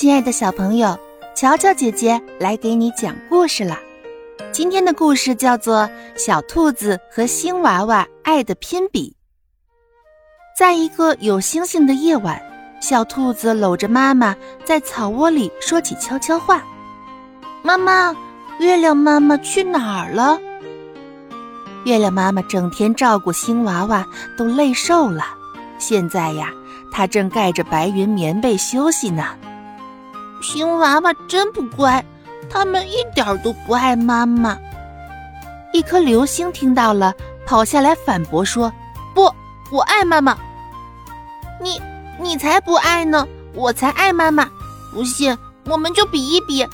亲爱的小朋友，乔乔姐姐来给你讲故事了。今天的故事叫做《小兔子和星娃娃爱的拼比》。在一个有星星的夜晚，小兔子搂着妈妈在草窝里说起悄悄话：“妈妈，月亮妈妈去哪儿了？”月亮妈妈整天照顾星娃娃，都累瘦了。现在呀，她正盖着白云棉被休息呢。星娃娃真不乖，他们一点都不爱妈妈。一颗流星听到了，跑下来反驳说：“不，我爱妈妈。你，你才不爱呢，我才爱妈妈。不信，我们就比一比。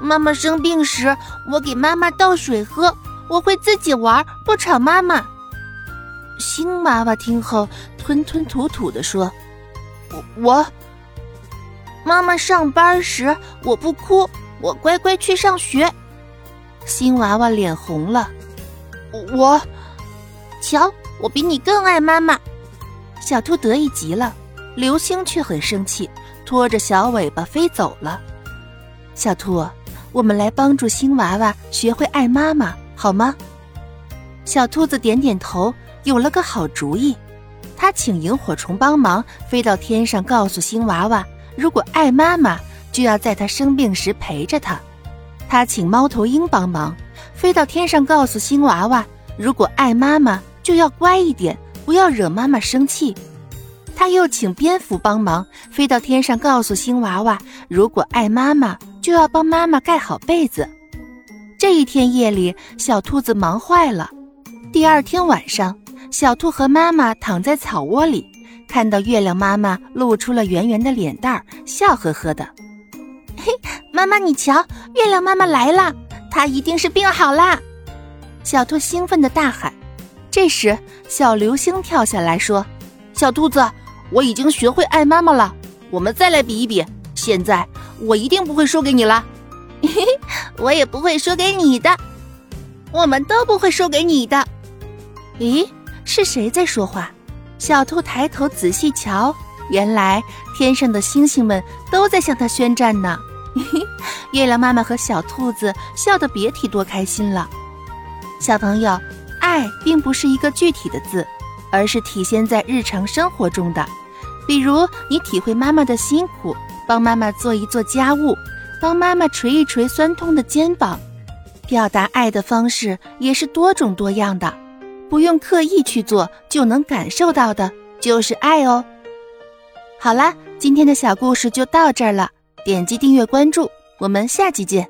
妈妈生病时，我给妈妈倒水喝，我会自己玩，不吵妈妈。”星娃娃听后吞吞吐吐地说：“我我。”妈妈上班时，我不哭，我乖乖去上学。新娃娃脸红了，我，瞧，我比你更爱妈妈。小兔得意极了，流星却很生气，拖着小尾巴飞走了。小兔，我们来帮助新娃娃学会爱妈妈，好吗？小兔子点点头，有了个好主意。它请萤火虫帮忙飞到天上，告诉新娃娃。如果爱妈妈，就要在她生病时陪着她。他请猫头鹰帮忙，飞到天上告诉新娃娃：如果爱妈妈，就要乖一点，不要惹妈妈生气。他又请蝙蝠帮忙，飞到天上告诉新娃娃：如果爱妈妈，就要帮妈妈盖好被子。这一天夜里，小兔子忙坏了。第二天晚上，小兔和妈妈躺在草窝里。看到月亮妈妈露出了圆圆的脸蛋儿，笑呵呵的。嘿，妈妈，你瞧，月亮妈妈来了，她一定是病好啦！小兔兴奋的大喊。这时，小流星跳下来说：“小兔子，我已经学会爱妈妈了，我们再来比一比。现在我一定不会输给你了。嘿嘿，我也不会输给你的，我们都不会输给你的。咦，是谁在说话？”小兔抬头仔细瞧，原来天上的星星们都在向它宣战呢。月亮妈妈和小兔子笑得别提多开心了。小朋友，爱并不是一个具体的字，而是体现在日常生活中的。比如，你体会妈妈的辛苦，帮妈妈做一做家务，帮妈妈捶一捶酸痛的肩膀，表达爱的方式也是多种多样的。不用刻意去做，就能感受到的，就是爱哦。好啦，今天的小故事就到这儿了，点击订阅关注，我们下期见。